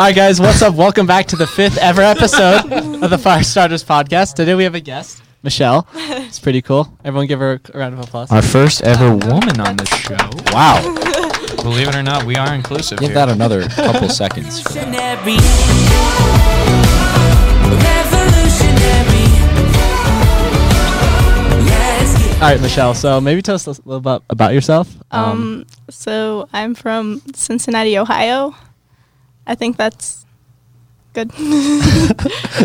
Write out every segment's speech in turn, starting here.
All right, guys, what's up? Welcome back to the fifth ever episode of the Fire Starters podcast. Today we have a guest, Michelle. It's pretty cool. Everyone give her a round of applause. Our first ever woman on the show. Wow. Believe it or not, we are inclusive. Give here. that another couple seconds. for that. All right, Michelle. So maybe tell us a little bit about yourself. Um, so I'm from Cincinnati, Ohio. I think that's good.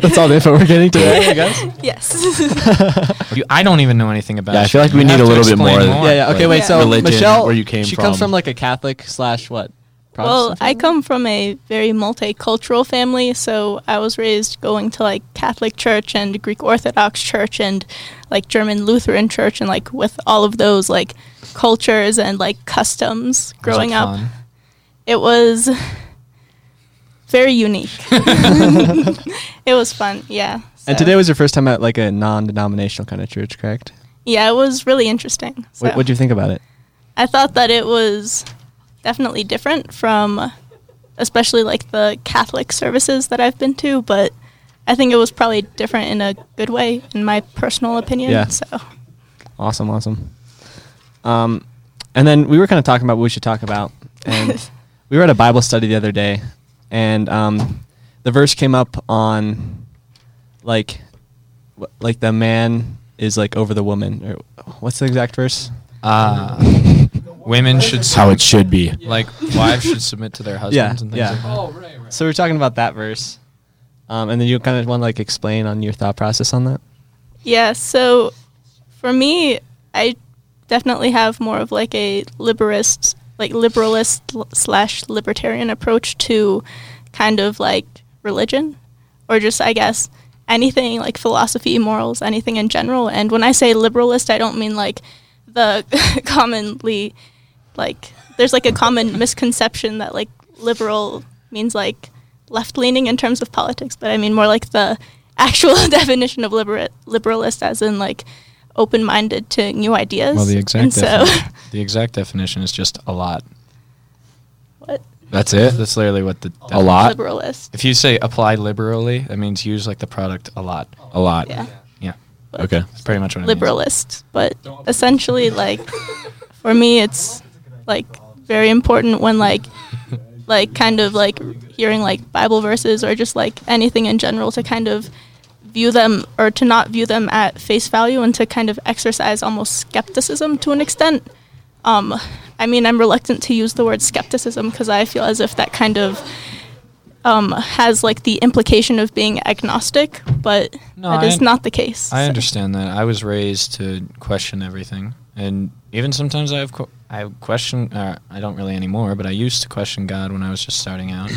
that's all the info we're getting today, I guess. yes. You- I don't even know anything about. Yeah, I feel like we You need a little bit explain more. Yeah, yeah. Okay, Yeah. wait. So Religion, Michelle, where you came she from. comes from like a Catholic slash what? well, Protestant I family? come from a very multicultural family, so I was raised going to like Catholic church and Greek Orthodox church and like German Lutheran church and like with all of those like cultures and like customs growing up. fun? It was very unique. it was fun, yeah. And today was your first time at like a non-denominational kind of church, correct? yeah, it was really interesting. So. What do you think about it? I thought that it was definitely different from especially like the Catholic services that I've been to, but I think it was probably different in a good way in my personal opinion. Yeah. So Awesome, awesome. Um, and then we were kind of talking about what we should talk about, and we were at a Bible study the other day, and um, the verse came up on like, wh- like the man is like over the woman, or what's the exact verse? Uh, women should How it should be. like wives should submit to their husbands Yeah, and things yeah. like that. So we are talking about that verse, um, and then you kind of want to like explain on your thought process on that. yeah, so for me, I definitely have more of like a liberalist, like liberalist slash libertarian approach to kind of like religion, or just I guess anything like philosophy, morals, anything in general. And when I say liberalist, I don't mean like the commonly like there's like a common misconception that like liberal means like left leaning in terms of politics, but I mean more like the actual definition of libera- liberalist as in like open minded to new ideas. Well, the exact and so definition, the exact definition is just a lot. what That's it. That's literally what the A lot. liberalist. If you say apply liberally, that means use like the product a lot. A lot. Yeah. Yeah, Okay. that's pretty much what it means. liberalist, but essentially, like for me, it's like very important when like like kind of like hearing like Bible verses or just like anything in general to kind of view them or to not view them at face value and to kind of exercise almost skepticism to an extent. Um, I mean, I'm reluctant to use the word skepticism because I feel as if that kind of um, has like the implication of being agnostic, but No, that I is not the case. I so. understand that. I was raised to question everything, and even sometimes I have qu- I question. Uh, I don't really anymore, but I used to question God when I was just starting out.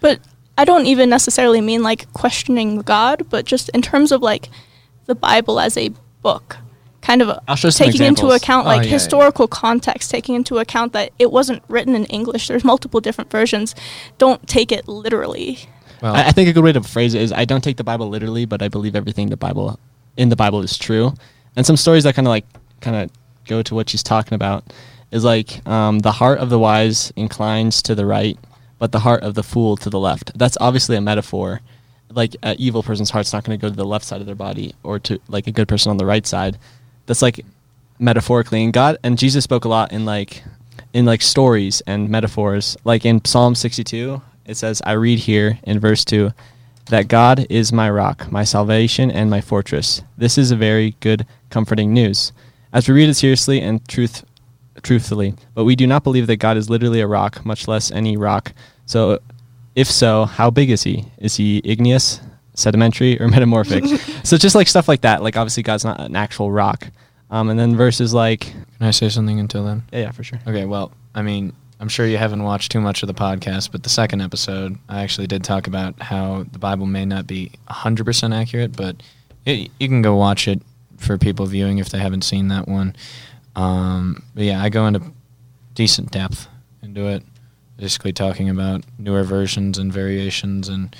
But I don't even necessarily mean like questioning God, but just in terms of like the Bible as a book, kind of I'll show some taking into account Oh, like yeah, yeah. historical context, taking into account that it wasn't written in English. There's multiple different versions. Don't take it literally. Well, I, I think a good way to phrase it is I don't take the Bible literally, but I believe everything the Bible in the Bible is true. And some stories that kind of like kind of go to what she's talking about is like um, the heart of the wise inclines to the right, but the heart of the fool to the left. That's obviously a metaphor. Like an evil person's heart's not going to go to the left side of their body, or to like a good person on the right side. That's like metaphorically and god and jesus spoke a lot in like in like stories and metaphors like in psalm 62 it says i read here in verse 2 that god is my rock my salvation and my fortress this is a very good comforting news as we read it seriously and truth truthfully but we do not believe that god is literally a rock much less any rock so if so how big is he is he igneous sedimentary or metamorphic so just like stuff like that like obviously god's not an actual rock um, and then verses like can I say something until then? yeah, yeah, for sure. Okay, well, I mean, I'm sure you haven't watched too much of the podcast, but the second episode, I actually did talk about how the Bible may not be 100% accurate, but it, you can go watch it for people viewing if they haven't seen that one. Um, but yeah, I go into decent depth into it, basically talking about newer versions and variations and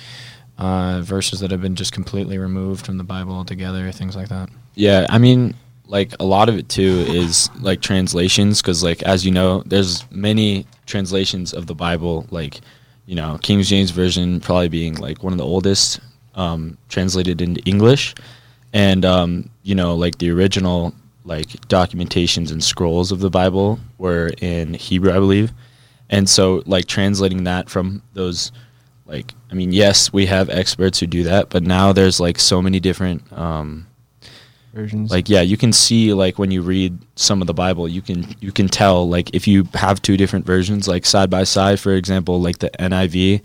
uh, verses that have been just completely removed from the Bible altogether, things like that. Yeah, I mean, like a lot of it too is like translations because, like as you know, there's many translations of the Bible. Like, you know, King James version probably being like one of the oldest um, translated into English, and um, you know, like the original like documentations and scrolls of the Bible were in Hebrew, I believe, and so like translating that from those like I mean, yes, we have experts who do that, but now there's like so many different um, Versions. like yeah you can see like when you read some of the bible you can you can tell like if you have two different versions like side by side for example like the niv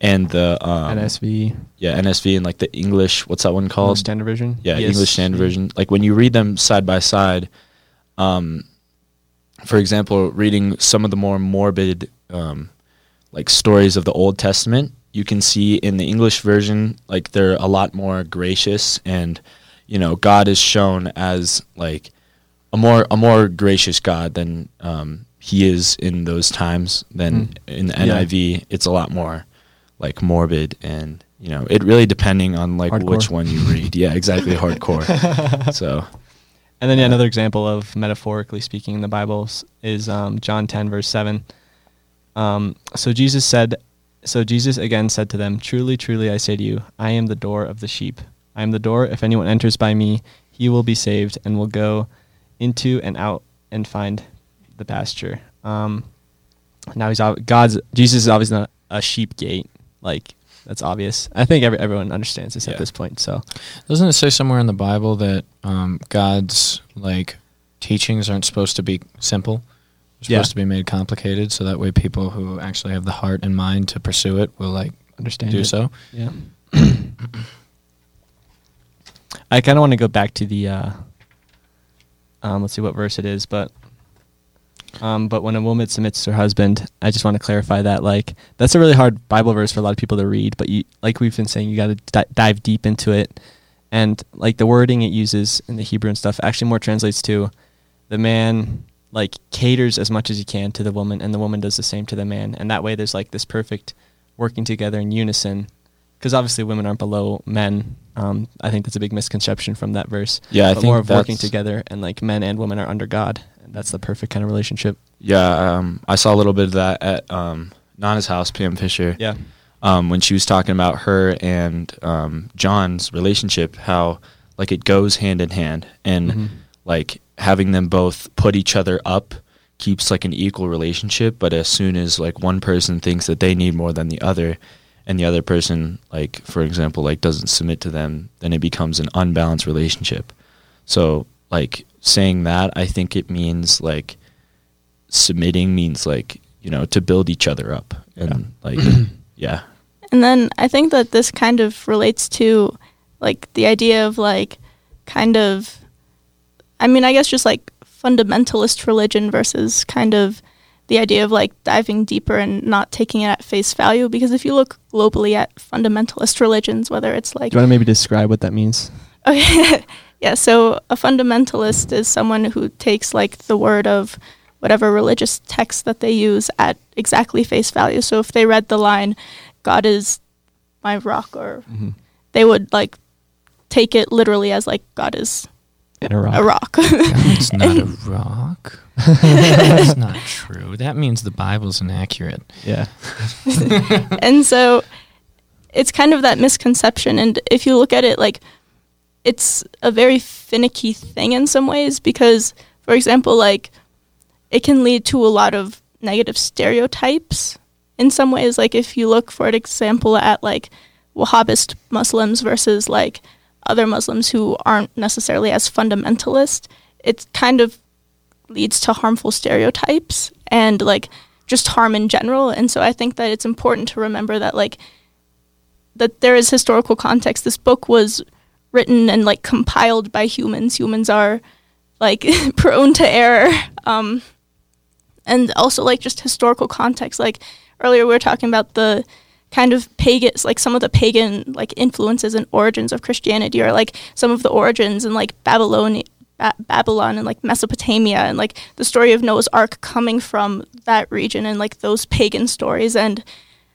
and the um, NSV, yeah nsv and like the english what's that one called Standard Version. yeah Yes. english standard version like when you read them side by side um for example reading some of the more morbid um like stories of the old testament you can see in the english version like they're a lot more gracious and you know god is shown as like a more a more gracious god than um he is in those times than Mm. in the Yeah. niv it's a lot more like morbid and you know it really depending on like Hardcore. which one you read yeah exactly hardcore so And then yeah, another example of metaphorically speaking in the Bible is um, John 10 verse 7. Um, so Jesus said, so Jesus again said to them, "Truly, truly, I say to you, I am the door of the sheep. I am the door. If anyone enters by me, he will be saved and will go into and out and find the pasture." Um, now he's God's Jesus is obviously not a sheep gate, like that's obvious. I think every, everyone understands this Yeah. at this point. So Doesn't it say somewhere in the Bible that um, God's like teachings aren't supposed to be simple? They're Yeah. supposed to be made complicated, so that way people who actually have the heart and mind to pursue it will like understand do it. so. Yeah. I kind of want to go back to the. Uh, um, let's see what verse it is, but. Um, but when a woman submits to her husband, I just want to clarify that like that's a really hard Bible verse for a lot of people to read. But you, like we've been saying, you got to di- dive deep into it, and like the wording it uses in the Hebrew and stuff actually more translates to the man like caters as much as he can to the woman, and the woman does the same to the man, and that way there's like this perfect working together in unison because obviously women aren't below men. Um, I think that's a big misconception from that verse. Yeah, I but think more of working together, and like men and women are under God, that's the perfect kind of relationship. yeah um i saw a little bit of that at um nana's house pam fisher Yeah, um, when she was talking about her and um, John's relationship, how like it goes hand in hand, and Mhm. like having them both put each other up keeps like an equal relationship. But as soon as like one person thinks that they need more than the other, and the other person, like for example, like doesn't submit to them, then it becomes an unbalanced relationship. So like saying that, I think it means like submitting means like you know to build each other up and like yeah And then I think that this kind of relates to like the idea of like kind of I mean, I guess just like fundamentalist religion versus kind of the idea of like diving deeper and not taking it at face value because if you look globally at fundamentalist religions whether it's like do you want to maybe describe what that means? Okay. yeah, so a fundamentalist is someone who takes like the word of whatever religious text that they use at exactly face value. So if they read the line God is my rock or Mm-hmm. they would like take it literally as like God is In a rock. a rock. It's not a rock. That's not true. That means the Bible's inaccurate. Yeah. and so it's kind of that misconception and if you look at it like it's a very finicky thing in some ways because for example like it can lead to a lot of negative stereotypes in some ways. Like if you look for example at like wahhabist muslims versus like other muslims who aren't necessarily as fundamentalist it kind of leads to harmful stereotypes and like just harm in general. And so i think that it's important to remember that like that there is historical context. This book was written and like compiled by humans. Humans are like prone to error. Um and also like just historical context like earlier we were talking about the kind of pagan like some of the pagan like influences and origins of christianity or like some of the origins in like babylon ba- babylon and like mesopotamia and like the story of noah's ark coming from that region and like those pagan stories. And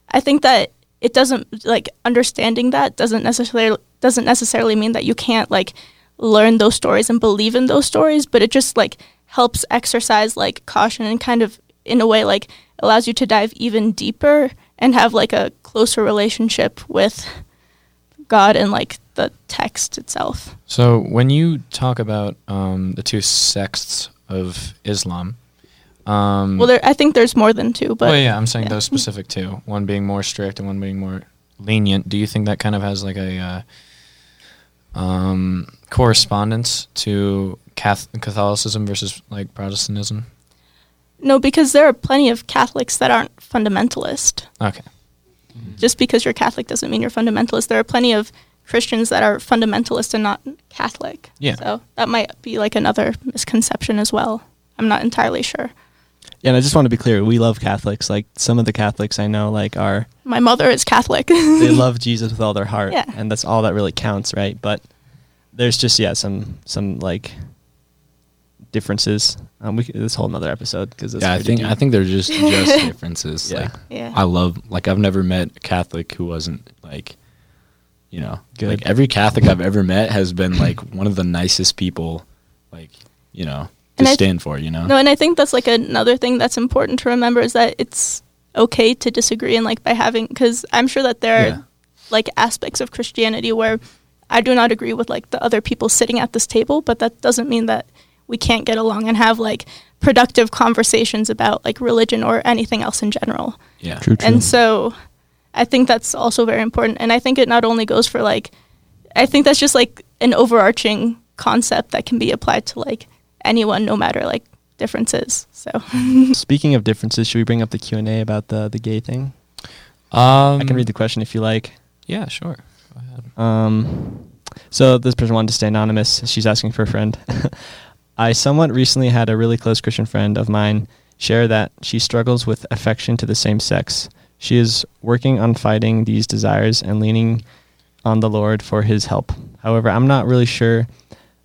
i think that it doesn't like understanding that doesn't necessarily doesn't necessarily mean that you can't like learn those stories and believe in those stories but it just like helps exercise like caution and kind of in a way like allows you to dive even deeper and have like a closer relationship with God and like the text itself. So when you talk about um, the two sects of Islam, um, Well, there, I think there's more than two, but well, yeah, I'm saying yeah. those specific two. One being more strict and one being more lenient. Do you think that kind of has like a uh, um, correspondence to Catholicism versus like Protestantism? no, because there are plenty of Catholics that aren't fundamentalist. Okay. Just because you're Catholic doesn't mean you're fundamentalist. There are plenty of Christians that are fundamentalist and not Catholic. Yeah. So that might be like another misconception as well. I'm not entirely sure. Yeah, and I just want to be clear. We love Catholics. Like some of the Catholics I know, like are My mother is Catholic. they love Jesus with all their heart, Yeah. and that's all that really counts, right? But there's just yeah some some like differences. Um, we c- this whole another episode because yeah, I think I think they're just just differences. Yeah. Like yeah. I love like I've never met a Catholic who wasn't like you know Good. like every Catholic I've ever met has been like one of the nicest people like you know to And I- stand for you know No, and I think that's like another thing that's important to remember is that it's okay to disagree and like by having because I'm sure that there Yeah. are like aspects of Christianity where I do not agree with like the other people sitting at this table, but that doesn't mean that we can't get along and have like productive conversations about like religion or anything else in general. yeah true, true. And so I think that's also very important. And I think it not only goes for like, I think that's just like an overarching concept that can be applied to like anyone, no matter like differences. So Speaking of differences, should we bring up the Q and A about the the gay thing? Um, I can read the question if you like. Yeah, sure. Go ahead. Um, so this person wanted to stay anonymous. She's asking for a friend. I somewhat recently had a really close Christian friend of mine share that she struggles with affection to the same sex. She is working on fighting these desires and leaning on the Lord for his help. However, I'm not really sure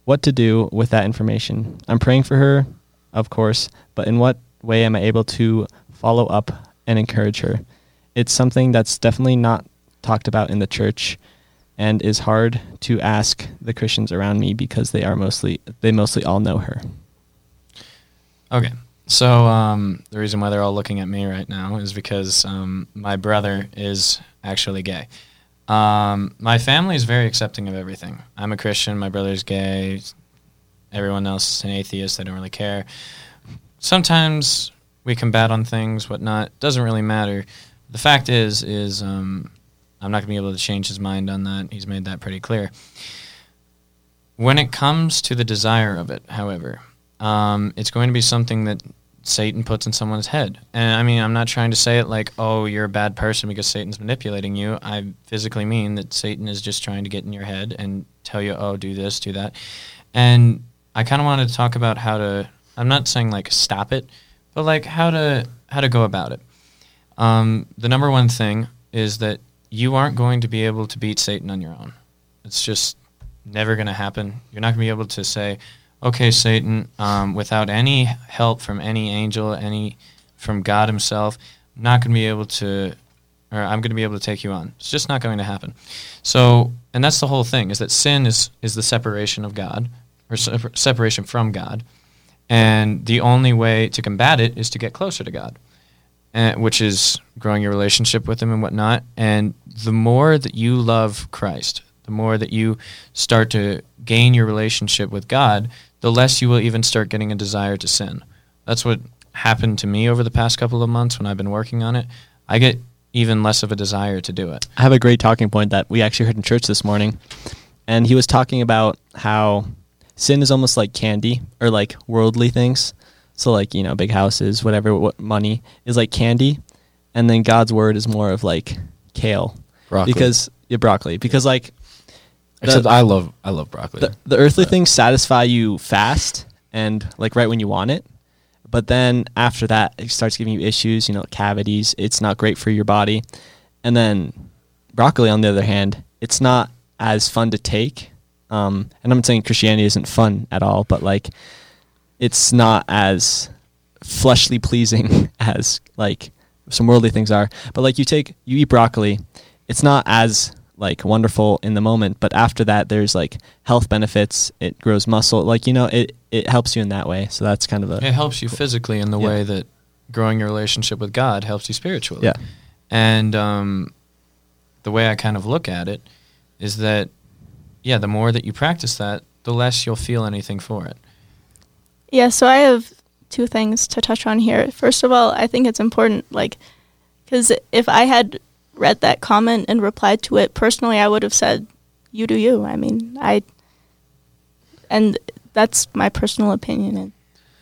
what to do with that information. I'm praying for her, of course, but in what way am I able to follow up and encourage her? It's something that's definitely not talked about in the church and is hard to ask the Christians around me because they are mostly they mostly all know her. Okay. So um, the reason why they're all looking at me right now is because um, my brother is actually gay. Um, my family is very accepting of everything. I'm a Christian. My brother's gay. Everyone else is an atheist. They don't really care. Sometimes we combat on things, whatnot. Doesn't really matter. The fact is, is um, I'm not gonna be able to change his mind on that. He's made that pretty clear. When it comes to the desire of it, however, um, it's going to be something that Satan puts in someone's head. And I mean, I'm not trying to say it like, oh, you're a bad person because Satan's manipulating you. I physically mean that Satan is just trying to get in your head and tell you, oh, do this, do that. And I kind of wanted to talk about how to. I'm not saying like stop it, but like how to how to go about it. Um, the number one thing is that you aren't going to be able to beat Satan on your own. It's just never going to happen. You're not going to be able to say, okay, Satan, um, without any help from any angel, any from God Himself, I'm not going to be able to, or I'm going to be able to take you on. It's just not going to happen. So, and that's the whole thing: is that sin is is the separation of God, or separ- separation from God, and the only way to combat it is to get closer to God and, which is growing your relationship with him and whatnot. And the more that you love Christ, the more that you start to gain your relationship with God, the less you will even start getting a desire to sin. That's what happened to me over the past couple of months when I've been working on it. I get even less of a desire to do it. I have a great talking point that we actually heard in church this morning, and he was talking about how sin is almost like candy or like worldly things. So like you know, big houses, whatever, what money is like candy, and then God's word is more of like kale, Broccoli. because yeah, broccoli. Because like except the- I love I love broccoli. the, the earthly But- things satisfy you fast and like right when you want it. But then after that it starts giving you issues you know cavities. It's not great for your body. And then broccoli on the other hand it's not as fun to take. Um, and i'm not saying christianity isn't fun at all but like it's not as fleshly pleasing as like some worldly things are. But like you take you eat broccoli it's not as like wonderful in the moment but after that there's like health benefits it grows muscle like you know it it helps you in that way so that's kind of a It helps you physically in the Yeah. way that growing your relationship with God helps you spiritually. yeah And um, the way I kind of look at it is that, yeah, the more that you practice that, the less you'll feel anything for it. Yeah, so I have two things to touch on here. First of all, I think it's important, like, because if I had read that comment and replied to it personally, I would have said, "You do you." I mean, I, and that's my personal opinion. And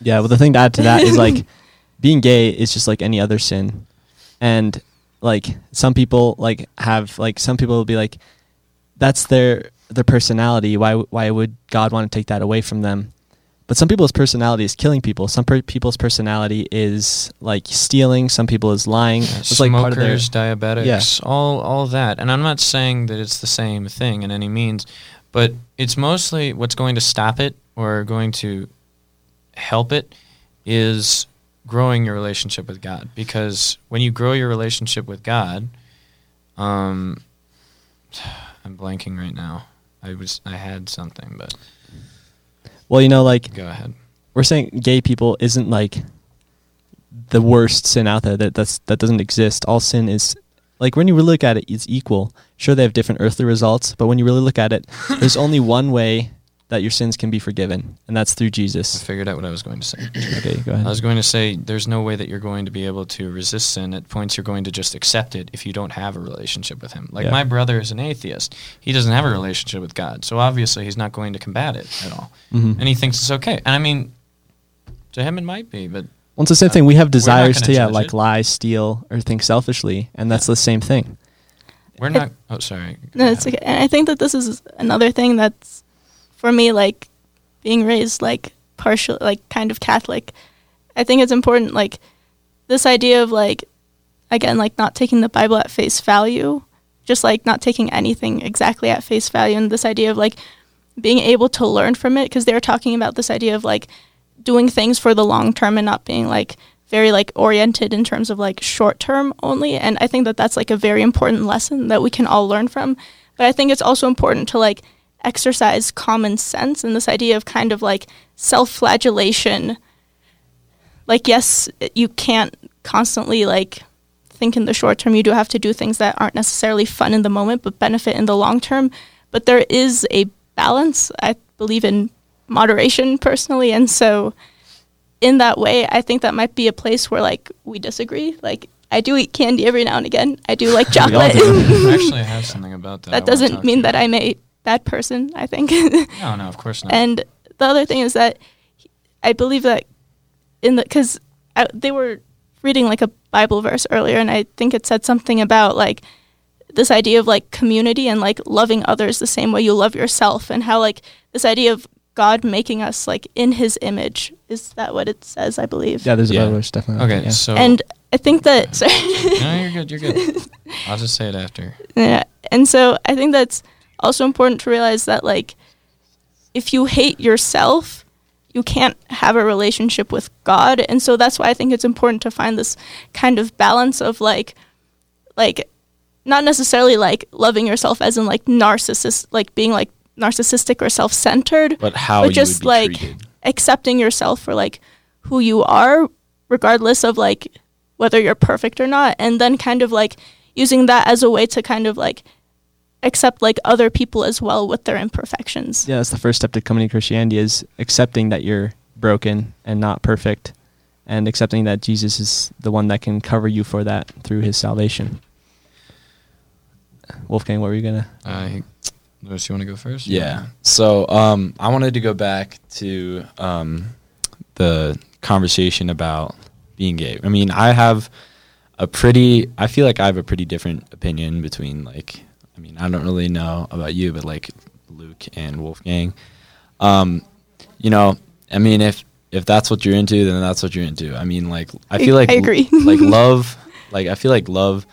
Yeah, well, the thing to add to that is like being gay is just like any other sin, and like some people like have like some people will be like, that's their their personality. Why why would God want to take that away from them? But some people's personality is killing people. Some per- people's personality is like stealing. Some people is lying. It's like part of their Smokers, diabetics, all all that. And I'm not saying that it's the same thing in any means, but it's mostly what's going to stop it or going to help it is growing your relationship with God. Because when you grow your relationship with God, um, I'm blanking right now. I was I had something, but well, you know, like go ahead. we're saying gay people isn't like the worst sin out there. That that's that doesn't exist. All sin is like when you really look at it it's equal. Sure they have different earthly results but when you really look at it there's only one way that your sins can be forgiven and that's through Jesus. I figured out what I was going to say. okay go ahead. I was going to say there's no way that you're going to be able to resist sin. At points, you're going to just accept it if you don't have a relationship with Him. Like Yeah. my brother is an atheist. He doesn't have a relationship with God, so obviously he's not going to combat it at all, Mhm. and he thinks it's okay. And I mean, to him it might be, but well, it's the same thing we have desires gonna yeah like it. lie steal or think selfishly and that's the same thing we're not. Oh, sorry. Go no, it's okay. And I think that this is another thing that's for me, like being raised like partial, like kind of Catholic. I think it's important, like this idea of like again, like not taking the Bible at face value, just like not taking anything exactly at face value, and this idea of like being able to learn from it because they're talking about this idea of like doing things for the long term and not being like very like oriented in terms of like short term only and i think that that's like a very important lesson that we can all learn from but i think it's also important to like exercise common sense and this idea of kind of like self-flagellation. Like yes you can't constantly like think in the short term you do have to do things that aren't necessarily fun in the moment but benefit in the long term. But there is a balance i believe in moderation personally. And so in that way i think that might be a place where like we disagree. Like i do eat candy every now and again. I do like chocolate do. Actually, I have something about that. That doesn't mean that i'm a bad person i think No, no, of course not. and the other thing is that I believe that in the because they were reading like a Bible verse earlier, and I think it said something about like this idea of like community and like loving others the same way you love yourself, and how like this idea of God making us like in His image is that what it says? I believe. yeah there's a Yeah. Bible verse definitely okay, yeah. so And I think that sorry. no, you're good. You're good. I'll just say it after. Yeah. And so I think that's also important to realize that like if you hate yourself, you can't have a relationship with God. And so that's why I think it's important to find this kind of balance of like like not necessarily like loving yourself as in like narcissist like being like narcissistic or self-centered, But how But you just, like, treated. accepting yourself for like who you are regardless of like whether you're perfect or not and then kind of like using that as a way to kind of like accept like other people as well with their imperfections yeah that's the first step to coming to christianity is accepting that you're broken and not perfect and accepting that jesus is the one that can cover you for that through his salvation wolfgang what were you gonna Uh, Lewis, you want to go first? Yeah. So um, I wanted to go back to um, the conversation about being gay. I mean, I have a pretty. I feel like I have a pretty different opinion between like. I mean, I don't really know about you, but like Luke and Wolfgang. Um, you know, I mean, if if that's what you're into, then that's what you're into. I mean, like I feel like I agree. like love, like I feel like love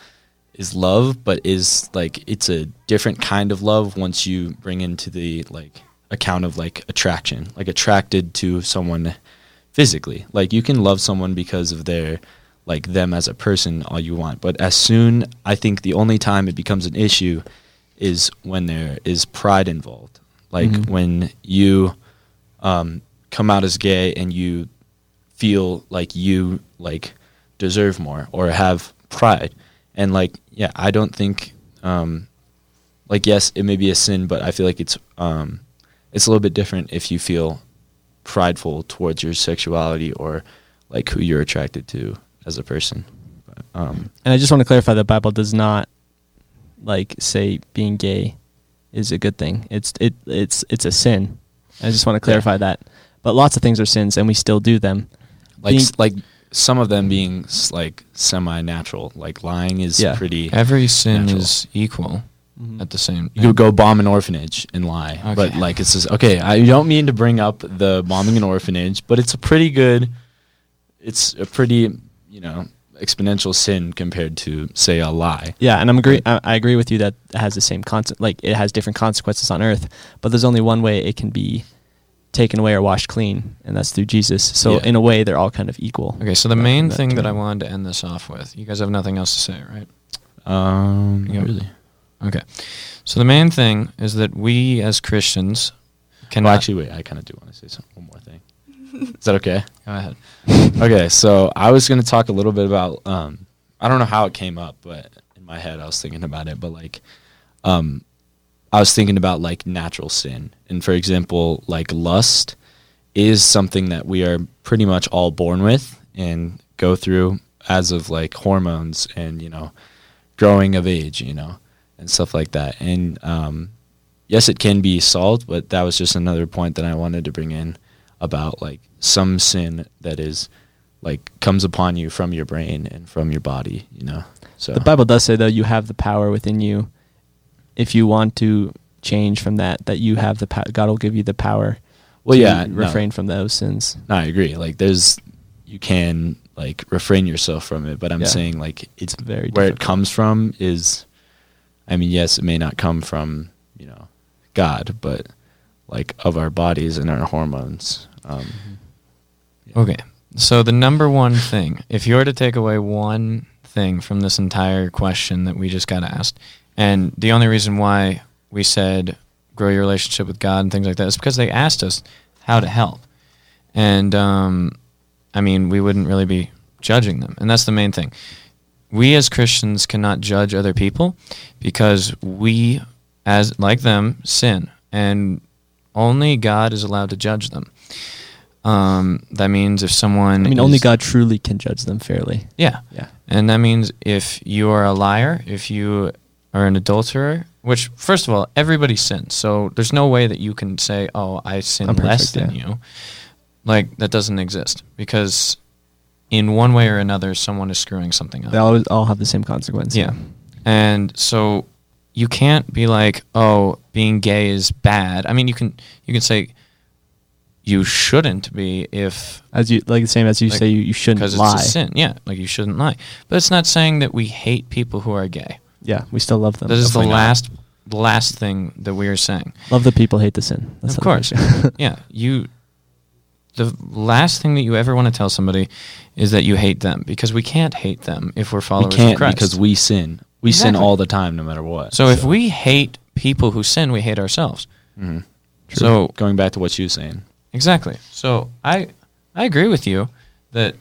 is love, but is like it's a different kind of love once you bring into the like account of like attraction, like attracted to someone physically. Like you can love someone because of their like them as a person all you want, but as soon I think the only time it becomes an issue is when there is pride involved. Like Mhm. when you um, come out as gay and you feel like you like deserve more or have pride and like yeah i don't think um like yes it may be a sin but i feel like it's um it's a little bit different if you feel prideful towards your sexuality or like who you're attracted to as a person but, um And I just want to clarify the Bible does not like say being gay is a good thing. It's it it's it's a sin. I just want to clarify that. But lots of things are sins and we still do them. like Being- like some of them being like semi-natural like lying is Yeah. pretty Every sin Natural. is equal at the same. you could go bomb an orphanage and lie but like it's just okay i don't mean to bring up the bombing an orphanage but it's a pretty good it's a pretty you know exponential sin compared to say a lie Yeah, and I'm agree. I, I agree with you that it has the same concept. Like it has different consequences on earth, but there's only one way it can be taken away or washed clean, and that's through Jesus. So Yeah. in a way, they're all kind of equal. Okay, so the main that thing to that. I wanted to end this off with, you guys have nothing else to say, right? um Yeah. not really Okay. So the main thing is that we as Christians can well, actually wait i kind of do want to say some, one more thing is that okay? Go ahead. okay so i was going to talk a little bit about um i don't know how it came up but in my head i was thinking about it but like um i was thinking about like natural sin. And for example like lust is something that we are pretty much all born with and go through as of like hormones and you know growing of age you know and stuff like that. And um yes it can be solved but that was just another point that i wanted to bring in about like some sin that is like comes upon you from your brain and from your body you know so The Bible does say though you have the power within you. If you want to change from that, that you have the power. God will give you the power. well to yeah no. refrain from those sins. No, I agree. Like there's you can like refrain yourself from it, but I'm Yeah. saying like it's Very where it comes from is I mean, yes, it may not come from, you know, God, but like of our bodies and our hormones. Um yeah. Okay. So the number one thing, if you were to take away one thing from this entire question that we just got asked, and the only reason why we said grow your relationship with God and things like that is because they asked us how to help. And um, I mean, we wouldn't really be judging them. And that's the main thing. We as Christians cannot judge other people because we, as like them, sin. And only God is allowed to judge them. Um, that means if someone I mean, only God truly can judge them fairly. yeah, Yeah. and that means if you are a liar, if you are an adulterer, which first of all, everybody sins. So there's no way that you can say, "Oh, I sin less than yeah. you." Like that doesn't exist because in one way or another, someone is screwing something up. They always all have the same consequence. Yeah. And so you can't be like, "Oh, being gay is bad." I mean, you can you can say you shouldn't be if As you like the same as you Like, say you, you shouldn't because lie. it's a sin. Yeah, like you shouldn't lie. But it's not saying that we hate people who are gay. Yeah, we still love them. That is the last the last thing that we are saying. love the people, hate the sin. That's of course. yeah, you the last thing that you ever want to tell somebody is that you hate them because we can't hate them if we're we can't of Christ. because we sin. We sin Exactly. all the time no matter what. so if we hate people who sin, we hate ourselves. Mhm. So going back to what you were saying. Exactly. So I I agree with you that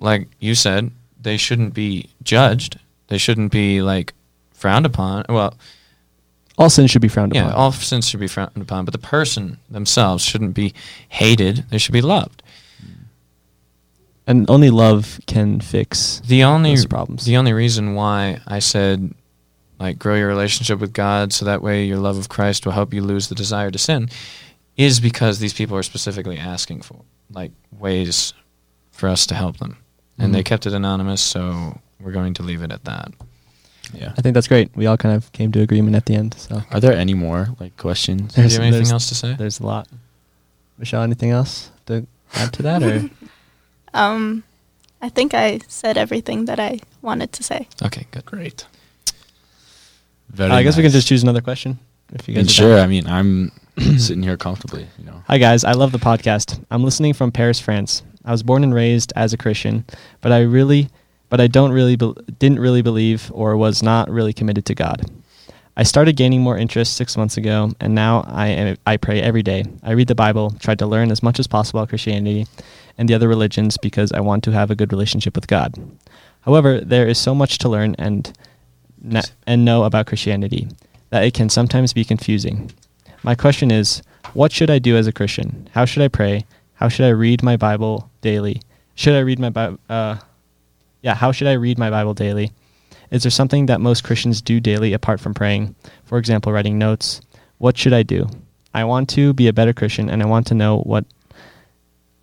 like you said, they shouldn't be judged. They shouldn't be like frowned upon. Well, all sin should be frowned upon. yeah, upon. all sins should be frowned upon, but the person themselves shouldn't be hated. They should be loved. And only love can fix The only those problems. the only reason why I said like grow your relationship with God so that way your love of Christ will help you lose the desire to sin is because these people are specifically asking for like ways for us to help them. And they Mhm. kept it anonymous, so we're going to leave it at that. Yeah. I think that's great. We all kind of came to agreement at the end. So Are there any more like questions? Do you There's- have anything else to say? there's a lot. Michelle, anything else to add to that, or Um, I think I said everything that I wanted to say. Okay, good. Great. Very I guess we can just choose another question if you guys. sure. down. I mean, I'm sitting here comfortably. You know. Hi guys, I love the podcast. I'm listening from Paris, France. I was born and raised as a Christian, but I really, but I don't really, bel didn't really believe or was not really committed to God. I started gaining more interest six months ago, and now I am, I pray every day. I read the Bible, tried to learn as much as possible about Christianity and the other religions because I want to have a good relationship with God. However, there is so much to learn and na- and know about Christianity that it can sometimes be confusing. My question is, what should I do as a Christian? How should I pray? How should I read my Bible daily? Should I read my Bible? Uh, yeah, how should I read my Bible daily? Is there something that most Christians do daily apart from praying? For example, writing notes. What should I do? I want to be a better Christian and I want to know what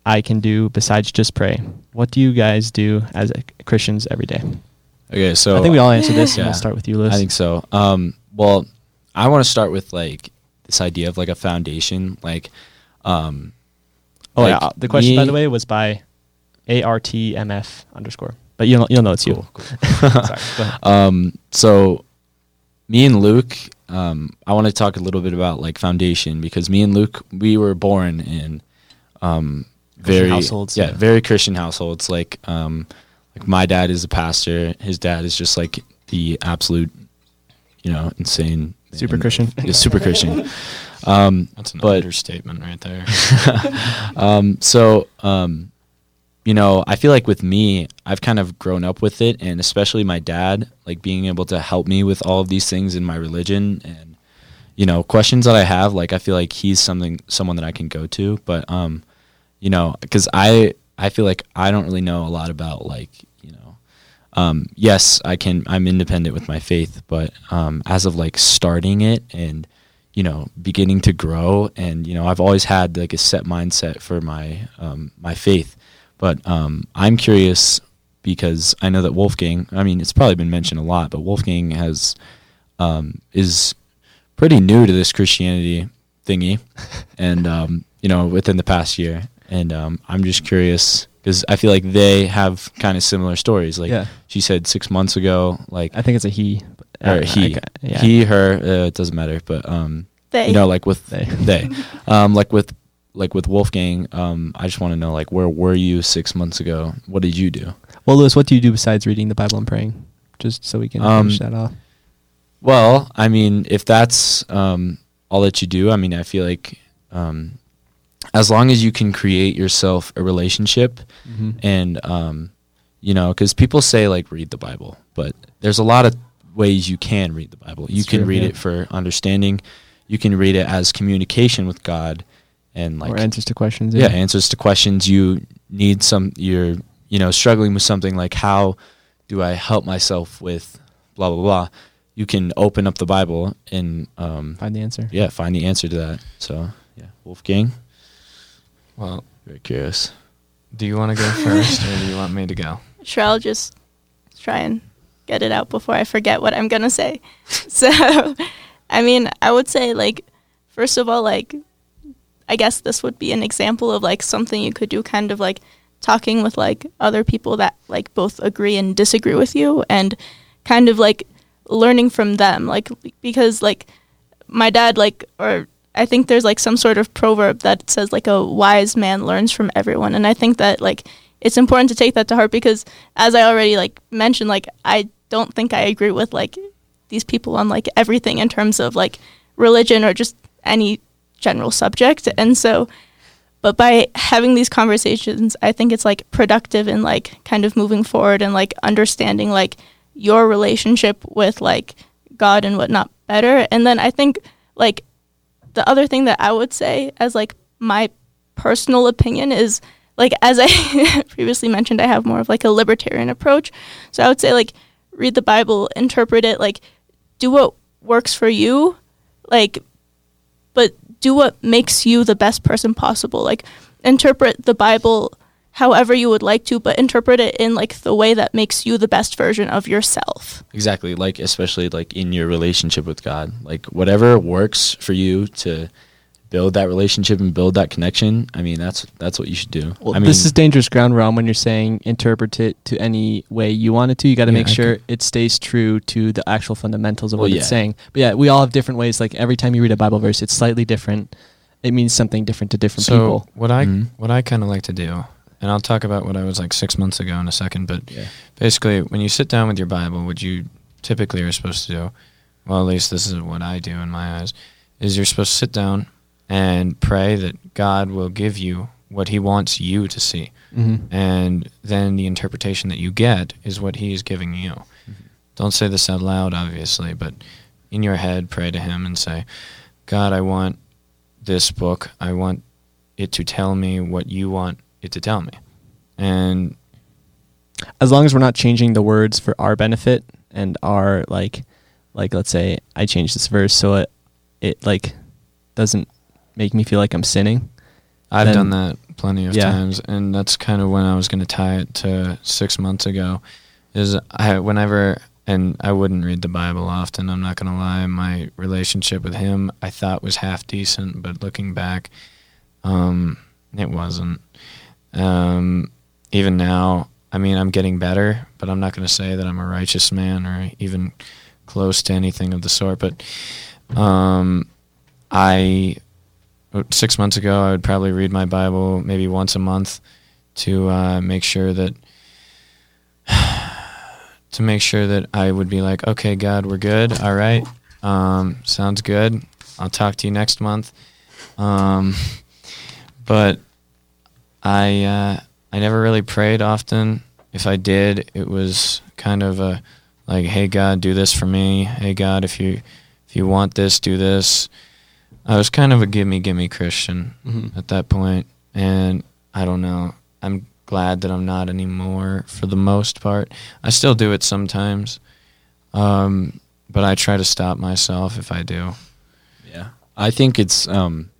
I can do besides just pray. What do you guys do as Christians every day? Okay, so I think we all answered this, and Yeah. we'll start with you, Lewis. I think so. Um, well, I want to start with like this idea of like a foundation, like, um, oh, like yeah. The question, by the way, was by ARTMF underscore. But you'll, you'll know it's you. Cool, cool. Sorry. Go ahead. Um, so me and Luke, um, I want to talk a little bit about like foundation because me and Luke, we were born in, um, Christian very households, yeah, yeah. very Christian households. Like, um, like my dad is a pastor. His dad is just like the absolute, you know, insane, Super and- Christian. yeah, super Christian. Um, That's an But- understatement right there. um, so, um, you know, I feel like with me, I've kind of grown up with it, and especially my dad, like being able to help me with all of these things in my religion, and you know, questions that I have, like I feel like he's something, someone that I can go to. But, um, you know, because I, I feel like I don't really know a lot about like, you know, um, yes, I can, I'm independent with my faith, but um, as of like starting it and you know beginning to grow and you know i've always had like a set mindset for my um, my faith. But um, i'm curious because i know that wolfgang i mean it's probably been mentioned a lot but wolfgang has um, is pretty new to this christianity thingy. And um, you know within the past year and um, i'm just curious because i feel like they have kind of similar stories like Yeah. she said six months ago like I think it's a he. or uh, he, I- yeah. he, her. Uh, it doesn't matter, but um, They. you know, like with They. they, um, like with like with Wolfgang. Um, I just want to know, like, where were you six months ago? What did you do? Well, Lewis, what do you do besides reading the Bible and praying? Just so we can Um, finish that off. Well, I mean, if that's um, all that you do, I mean, I feel like um, as long as you can create yourself a relationship Mhm. and um, you know because people say like read the bible but there's a lot of ways you can read the bible you can true, read yeah. it for understanding you can read it as communication with god and like or answers to questions. yeah answers to questions you need some you're you know struggling with something like how do i help myself with blah blah blah you can open up the bible and um, Find the answer. yeah find the answer to that so yeah wolfgang Well, very curious do you want to go first, or do you want me to go? Sure, I'll just try and get it out before I forget what I'm gonna say. So, I mean, I would say like, first of all, like, I guess this would be an example of like something you could do, kind of like talking with like other people that like both agree and disagree with you, and kind of like learning from them, like because like my dad like or I think there's like some sort of proverb that says like a wise man learns from everyone. And I think that like it's important to take that to heart because as I already like mentioned like I don't think I agree with like these people on like everything in terms of like religion or just any general subject. And so but by having these conversations I think it's like productive and like kind of moving forward and like understanding like your relationship with like God and whatnot better. And then I think like the other thing that I would say as like my personal opinion is like as I previously mentioned I have more of like a libertarian approach. So I would say like read the Bible, interpret it, like do what works for you, like but do what makes you the best person possible. Like interpret the Bible however you would like to, but interpret it in like the way that makes you the best version of yourself. Exactly. Like especially like in your relationship with God. Like whatever works for you to build that relationship and build that connection. I mean, that's that's what you should do. Well, I mean, this is dangerous ground realm when you're saying interpret it to any way you want it to. You got to Yeah, make I sure it stays true to the actual fundamentals of Well, what yeah. it's saying. But yeah, we all have different ways. Like every time you read a Bible verse, it's slightly different. It means something different to different so people. what I Mhm. what I kind of like to do, and I'll talk about what I was like six months ago in a second. But yeah. basically, when you sit down with your Bible, what you typically are supposed to do, well, at least this is what I do in my eyes, is you're supposed to sit down and pray that God will give you what he wants you to see. Mm-hmm. And then the interpretation that you get is what he is giving you. Don't say this out loud, obviously, but in your head, pray to him and say, God, I want this book. I want it to tell me what you want it to tell me. And as long as we're not changing the words for our benefit and our like like let's say I change this verse so it it like doesn't make me feel like I'm sinning. I've Then- done that plenty of Yeah. times, and that's kind of when I was going to tie it to six months ago. Is I whenever and I wouldn't read the Bible often. I'm not going to lie. My relationship with him I thought was half decent, but looking back, um, it wasn't. Um, even now, I mean, I'm getting better, but I'm not going to say that I'm a righteous man or even close to anything of the sort. But um, I six months ago, I would probably read my Bible maybe once a month to uh, make sure that to make sure that I would be like, okay, God, we're good. All right, um, sounds good. I'll talk to you next month. Um, but I uh, I never really prayed often. If I did, it was kind of a like, hey God, do this for me. Hey God, if you if you want this, do this. I was kind of a gimme gimme Christian Mm-hmm. at that point, and I don't know. I'm glad that I'm not anymore for the most part. I still do it sometimes, um, but I try to stop myself if I do. Yeah, I think it's. Um,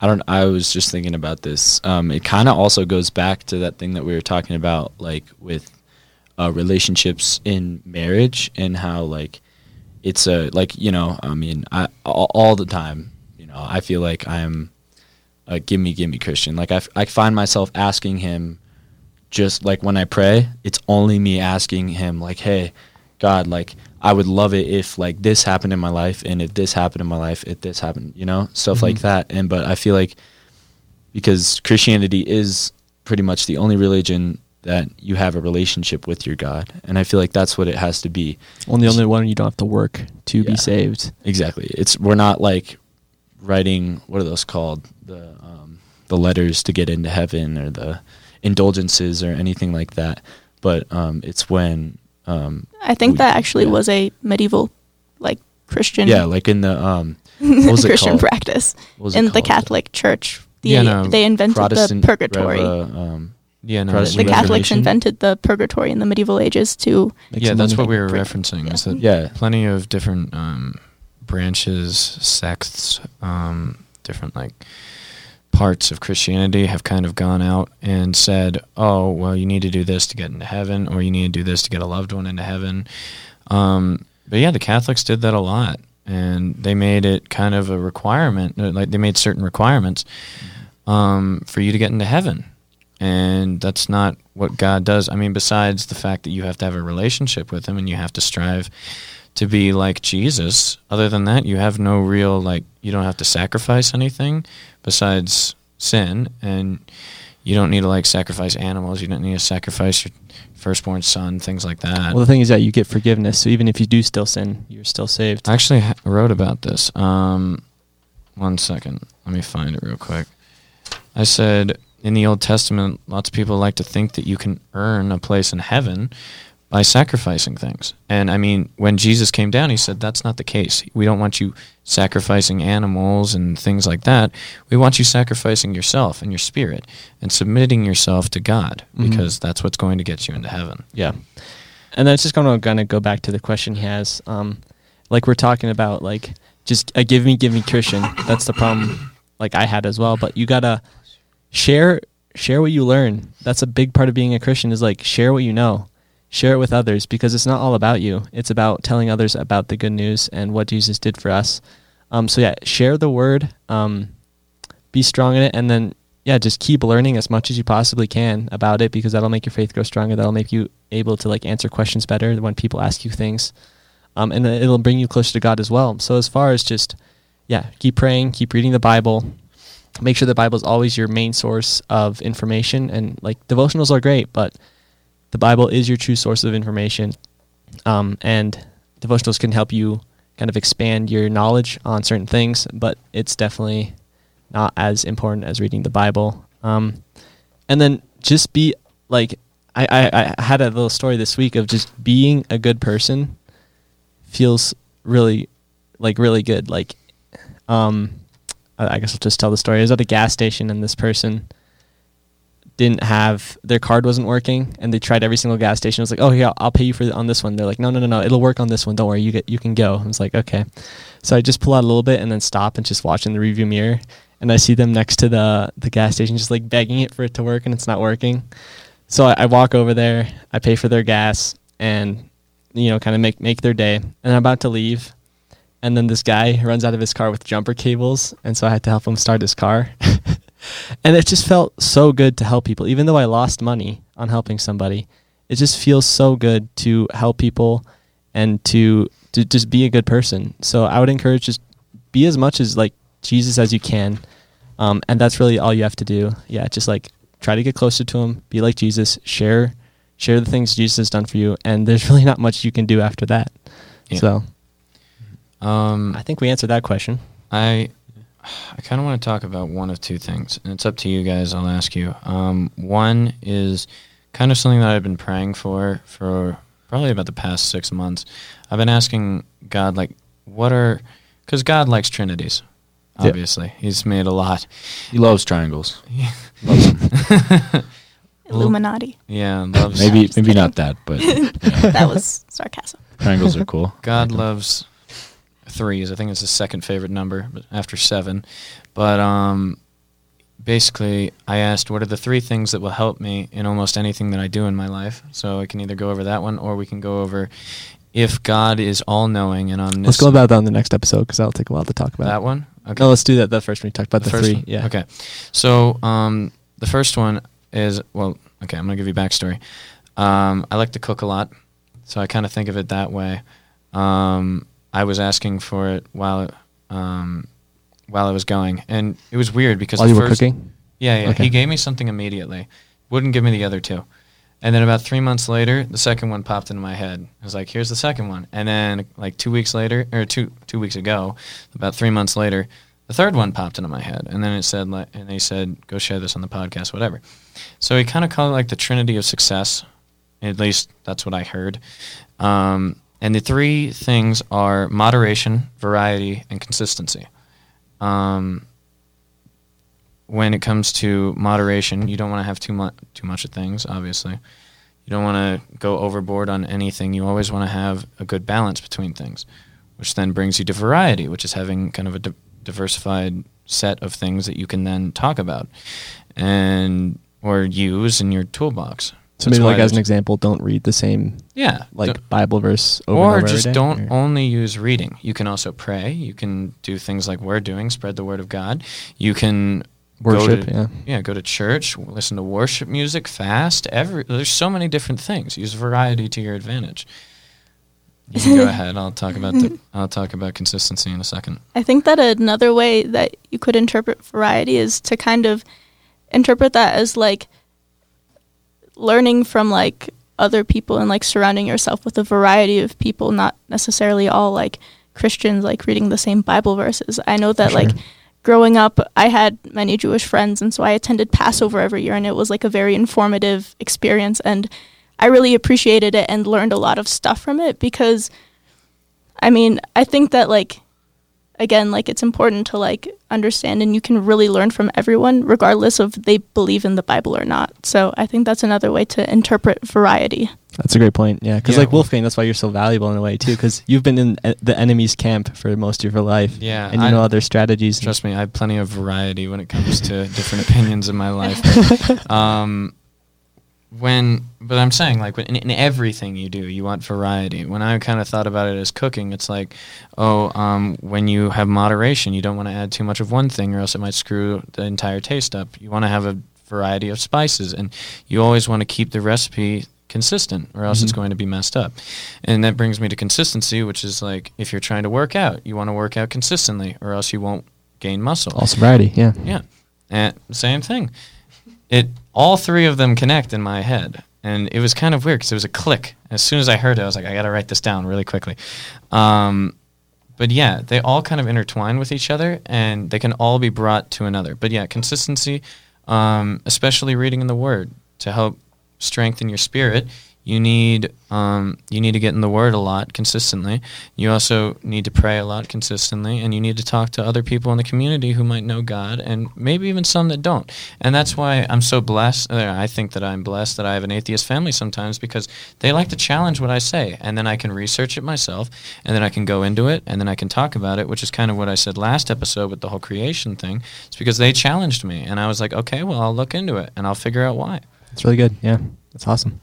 I don't. I was just thinking about this. Um, it kind of also goes back to that thing that we were talking about, like with uh, relationships in marriage and how like it's a like you know. I mean, I all, all the time. You know, I feel like I'm a gimme gimme Christian. Like I, find myself asking him, just like when I pray, it's only me asking him, like, hey, God, like I would love it if like this happened in my life, and if this happened in my life, if this happened, you know, stuff like Mhm. that. And but I feel like because Christianity is pretty much the only religion that you have a relationship with your God, and I feel like that's what it has to be. Only the only one you don't have to work to Yeah. be saved. Exactly. It's we're not like writing what are those called the um, the letters to get into heaven or the indulgences or anything like that. But um, it's when um, I think We- that actually yeah. was a medieval, like Christian, yeah, like in the um, what was it Christian called? practice what was it in the called? Catholic Church. The, Yeah, no, they invented Protestant the purgatory. Reva- um, Yeah, no, the Catholics invented the purgatory in the medieval ages to yeah, that's what we were referencing. yeah. Is that yeah, plenty of different um, branches, sects, um, different like parts of Christianity have kind of gone out and said, "Oh, well, you need to do this to get into heaven, or you need to do this to get a loved one into heaven." Um, but yeah, the Catholics did that a lot, and they made it kind of a requirement. uh, Like they made certain requirements um, for you to get into heaven. And that's not what God does. I mean, besides the fact that you have to have a relationship with Him and you have to strive to be like Jesus, other than that, you have no real, like, you don't have to sacrifice anything besides sin. And you don't need to, like, sacrifice animals. You don't need to sacrifice your firstborn son, things like that. Well, the thing is that you get forgiveness, so even if you do still sin, you're still saved. I actually ha- wrote about this. Um, one second. Let me find it real quick. I said in the Old Testament, lots of people like to think that you can earn a place in heaven by sacrificing things. And I mean, when Jesus came down, he said that's not the case. We don't want you sacrificing animals and things like that. We want you sacrificing yourself and your spirit and submitting yourself to God Mhm. because that's what's going to get you into heaven. Yeah. And then it's just going to kind of go back to the question he has. Um, like we're talking about, like just a give me, give me Christian. That's the problem. Like I had as well. But you gotta share, share what you learn. That's a big part of being a Christian. Is like share what you know, share it with others because it's not all about you. It's about telling others about the good news and what Jesus did for us. Um, so yeah, share the word. Um, be strong in it, and then yeah, just keep learning as much as you possibly can about it because that'll make your faith grow stronger. That'll make you able to like answer questions better when people ask you things, um, and it'll bring you closer to God as well. So as far as just yeah, keep praying, keep reading the Bible. Make sure the Bible is always your main source of information, and like devotionals are great, but the Bible is your true source of information, um, and devotionals can help you kind of expand your knowledge on certain things, but it's definitely not as important as reading the Bible. Um, and then just be like, I, I, I had a little story this week of just being a good person feels really, like really good. Like, um, I guess I'll just tell the story. I was at a gas station and this person didn't have their card wasn't working and they tried every single gas station. It was like, oh yeah, I'll pay you for on this one. They're like, no, no, no, no, it'll work on this one. Don't worry, you get you can go. I was like, okay. So I just pull out a little bit and then stop and just watch in the review mirror, and I see them next to the the gas station, just like begging it for it to work, and it's not working. So I, I walk over there, I pay for their gas, and you know, kind of make make their day. And I'm about to leave, and then this guy runs out of his car with jumper cables, and so I had to help him start his car. and it just felt so good to help people, even though I lost money on helping somebody. It just feels so good to help people and to to just be a good person. So I would encourage just be as much as like Jesus as you can, um, and that's really all you have to do. Yeah, just like try to get closer to Him, be like Jesus, share share the things Jesus has done for you, and there's really not much you can do after that. Yeah. So Um, I think we answered that question. I I kind of want to talk about one of two things, and it's up to you guys. I'll ask you. Um, one is kind of something that I've been praying for for probably about the past six months. I've been asking God, like, what are because God likes trinities. Yeah. Obviously, He's made a lot. He loves triangles. Illuminati. Yeah, loves Maybe maybe kidding. not that, but that was sarcasm. triangles are cool. God loves threes. I think it's the second favorite number after seven. But um, basically, I asked what are the three things that will help me in almost anything that I do in my life. So I can either go over that one or we can go over if God is all knowing and omniscient. Let's go about that on the next episode because that'll take a while to talk about. that one. Okay. No, let's do that. The first one you talked about the, first three. one? Yeah. Okay. So um, the first one is well. Okay, I'm gonna give you backstory. Um, I like to cook a lot, so I kind of think of it that way. Um, I was asking for it while um, while I was going, and it was weird because While the you were first- cooking. Yeah, yeah. Okay. He gave me something immediately. Wouldn't give me the other two. And then about three months later, the second one popped into my head. I was like, "Here's the second one." And then like two weeks later, or two two weeks ago, about three months later, the third one popped into my head. And then it said, like, and they said, "Go share this on the podcast, whatever." So he kind of called it like the Trinity of success. At least that's what I heard. Um, and the three things are moderation, variety, and consistency. Um, when it comes to moderation, you don't want to have too much too much of things. Obviously, you don't want to go overboard on anything. You always want to have a good balance between things, which then brings you to variety, which is having kind of a di- diversified set of things that you can then talk about and or use in your toolbox. So That's maybe like as an example, don't read the same yeah, like Bible verse over or and over every just day, don't or- only use reading. You can also pray. You can do things like we're doing, spread the word of God. You can worship. to- yeah. yeah, go to church, listen to worship music, fast. Every there's so many different things. Use variety to your advantage. You can go ahead. I'll talk about the I'll talk about consistency in a second. I think that another way that you could interpret variety is to kind of interpret that as like learning from like other people and like surrounding yourself with a variety of people, not necessarily all like Christians like reading the same Bible verses. I know that sure. like growing up I had many Jewish friends and so I attended Passover every year and it was like a very informative experience and I really appreciated it and learned a lot of stuff from it because I mean, I think that like again, like it's important to like understand and you can really learn from everyone regardless of they believe in the Bible or not. So I think that's another way to interpret variety. That's a great point. Yeah, because Yeah, like well- Wolfgang, that's why you're so valuable in a way too. Because you've been in e- the enemy's camp for most of your life. Yeah, and you I- know other strategies. Trust me, I have plenty of variety when it comes to different opinions in my life. um, when, but I'm saying like in, in everything you do, you want variety. When I kind of thought about it as cooking, it's like, oh, um, when you have moderation, you don't want to add too much of one thing, or else it might screw the entire taste up. You want to have a variety of spices, and you always want to keep the recipe consistent, or else it's Mhm. going to be messed up. And that brings me to consistency, which is like if you're trying to work out, you want to work out consistently, or else you won't gain muscle. All variety. Yeah. Yeah, and same thing. It all three of them connect in my head, and it was kind of weird because it was a click. As soon as I heard it, I was like, I got to write this down really quickly. Um, but yeah, they all kind of intertwine with each other, and they can all be brought to another. But yeah, consistency. um, especially reading in the Word to help strengthen your spirit. You need um, you need to get in the Word a lot consistently. You also need to pray a lot consistently, and you need to talk to other people in the community who might know God, and maybe even some that don't. And that's why I'm so blessed. uh, I think that I'm blessed that I have an atheist family sometimes because they like to challenge what I say, and then I can research it myself, and then I can go into it, and then I can talk about it, which is kind of what I said last episode with the whole creation thing. It's because they challenged me, and I was like, okay, well, I'll look into it, and I'll figure out why. It's really good. Yeah, that's awesome.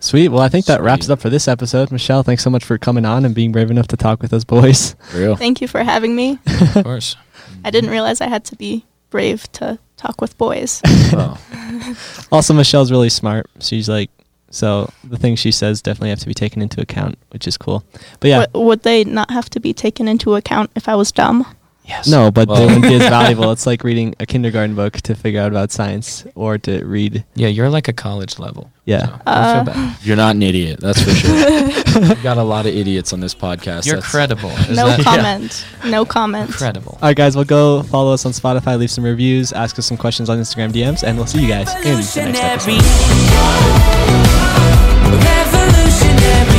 Sweet. Well, I think that wraps it up for this episode. Michelle, thanks so much for coming on and being brave enough to talk with us boys. Real. Thank you for having me. Of course. I didn't realize I had to be brave to talk with boys. Wow. Oh. Also, Michelle's really smart. She's like, so the things she says definitely have to be taken into account, which is cool. But yeah, W- would they not have to be taken into account if I was dumb? Yes. No, but well. valuable. It's like reading a kindergarten book to figure out about science or to read. Yeah, you're like a college level. Yeah. So uh, feel bad. You're not an idiot, that's for sure. We've got a lot of idiots on this podcast. You're that's credible. no that? comment. Yeah. No comment. Credible. All right, guys, well, go follow us on Spotify, leave some reviews, ask us some questions on Instagram DMs, and we'll see you guys in the next episode.